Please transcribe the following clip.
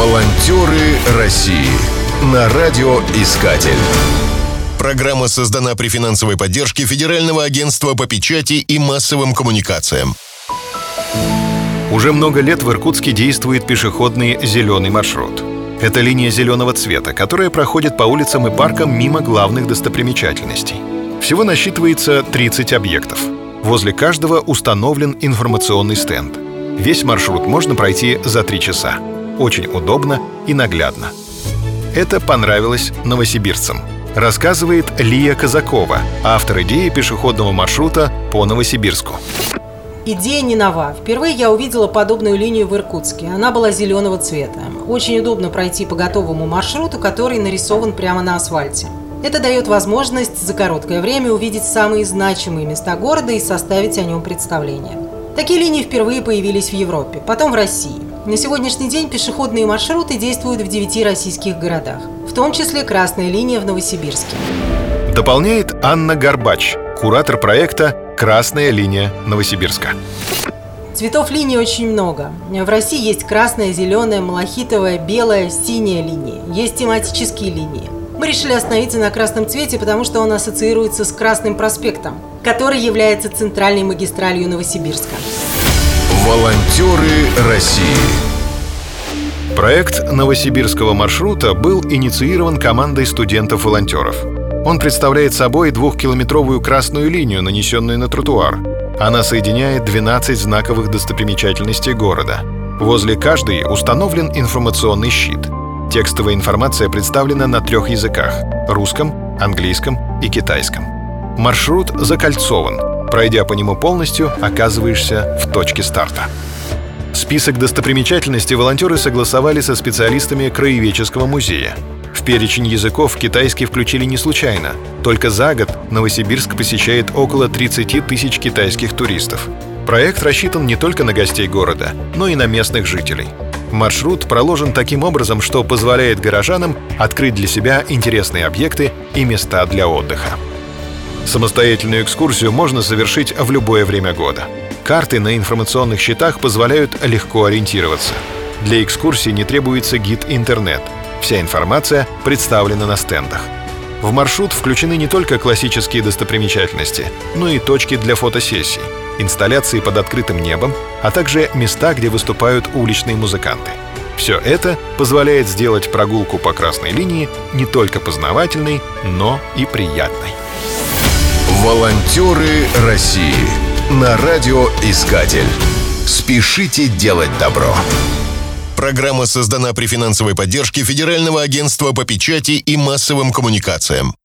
Волонтеры России на радиоискатель. Программа создана при финансовой поддержке Федерального агентства по печати и массовым коммуникациям. Уже много лет в Иркутске действует пешеходный зеленый маршрут. Это линия зеленого цвета, которая проходит по улицам и паркам мимо главных достопримечательностей. Всего насчитывается 30 объектов. Возле каждого установлен информационный стенд. Весь маршрут можно пройти за 3 часа. Очень удобно и наглядно. Это понравилось новосибирцам. Рассказывает Лия Казакова, автор идеи пешеходного маршрута по Новосибирску. Идея не нова. Впервые я увидела подобную линию в Иркутске. Она была зеленого цвета. Очень удобно пройти по готовому маршруту, который нарисован прямо на асфальте. Это дает возможность за короткое время увидеть самые значимые места города и составить о нем представление. Такие линии впервые появились в Европе, потом в России. На сегодняшний день пешеходные маршруты действуют в девяти российских городах, в том числе красная линия в Новосибирске. Дополняет Анна Горбач, куратор проекта «Красная линия Новосибирска». Цветов линий очень много. В России есть красная, зеленая, малахитовая, белая, синяя линии. Есть тематические линии. Мы решили остановиться на красном цвете, потому что он ассоциируется с Красным проспектом, который является центральной магистралью Новосибирска. Волонтеры России. Проект новосибирского маршрута был инициирован командой студентов-волонтеров. Он представляет собой двухкилометровую красную линию, нанесенную на тротуар. Она соединяет 12 знаковых достопримечательностей города. Возле каждой установлен информационный щит. Текстовая информация представлена на трех языках – русском, английском и китайском. Маршрут закольцован. Пройдя по нему полностью, оказываешься в точке старта. Список достопримечательностей волонтеры согласовали со специалистами Краеведческого музея. В перечень языков китайский включили не случайно. Только за год Новосибирск посещает около 30 тысяч китайских туристов. Проект рассчитан не только на гостей города, но и на местных жителей. Маршрут проложен таким образом, что позволяет горожанам открыть для себя интересные объекты и места для отдыха. Самостоятельную экскурсию можно совершить в любое время года. Карты на информационных щитах позволяют легко ориентироваться. Для экскурсии не требуется гид интернет. Вся информация представлена на стендах. В маршрут включены не только классические достопримечательности, но и точки для фотосессий, инсталляции под открытым небом, а также места, где выступают уличные музыканты. Все это позволяет сделать прогулку по красной линии не только познавательной, но и приятной. Волонтеры России на радиоискатель. Спешите делать добро. Программа создана при финансовой поддержке Федерального агентства по печати и массовым коммуникациям.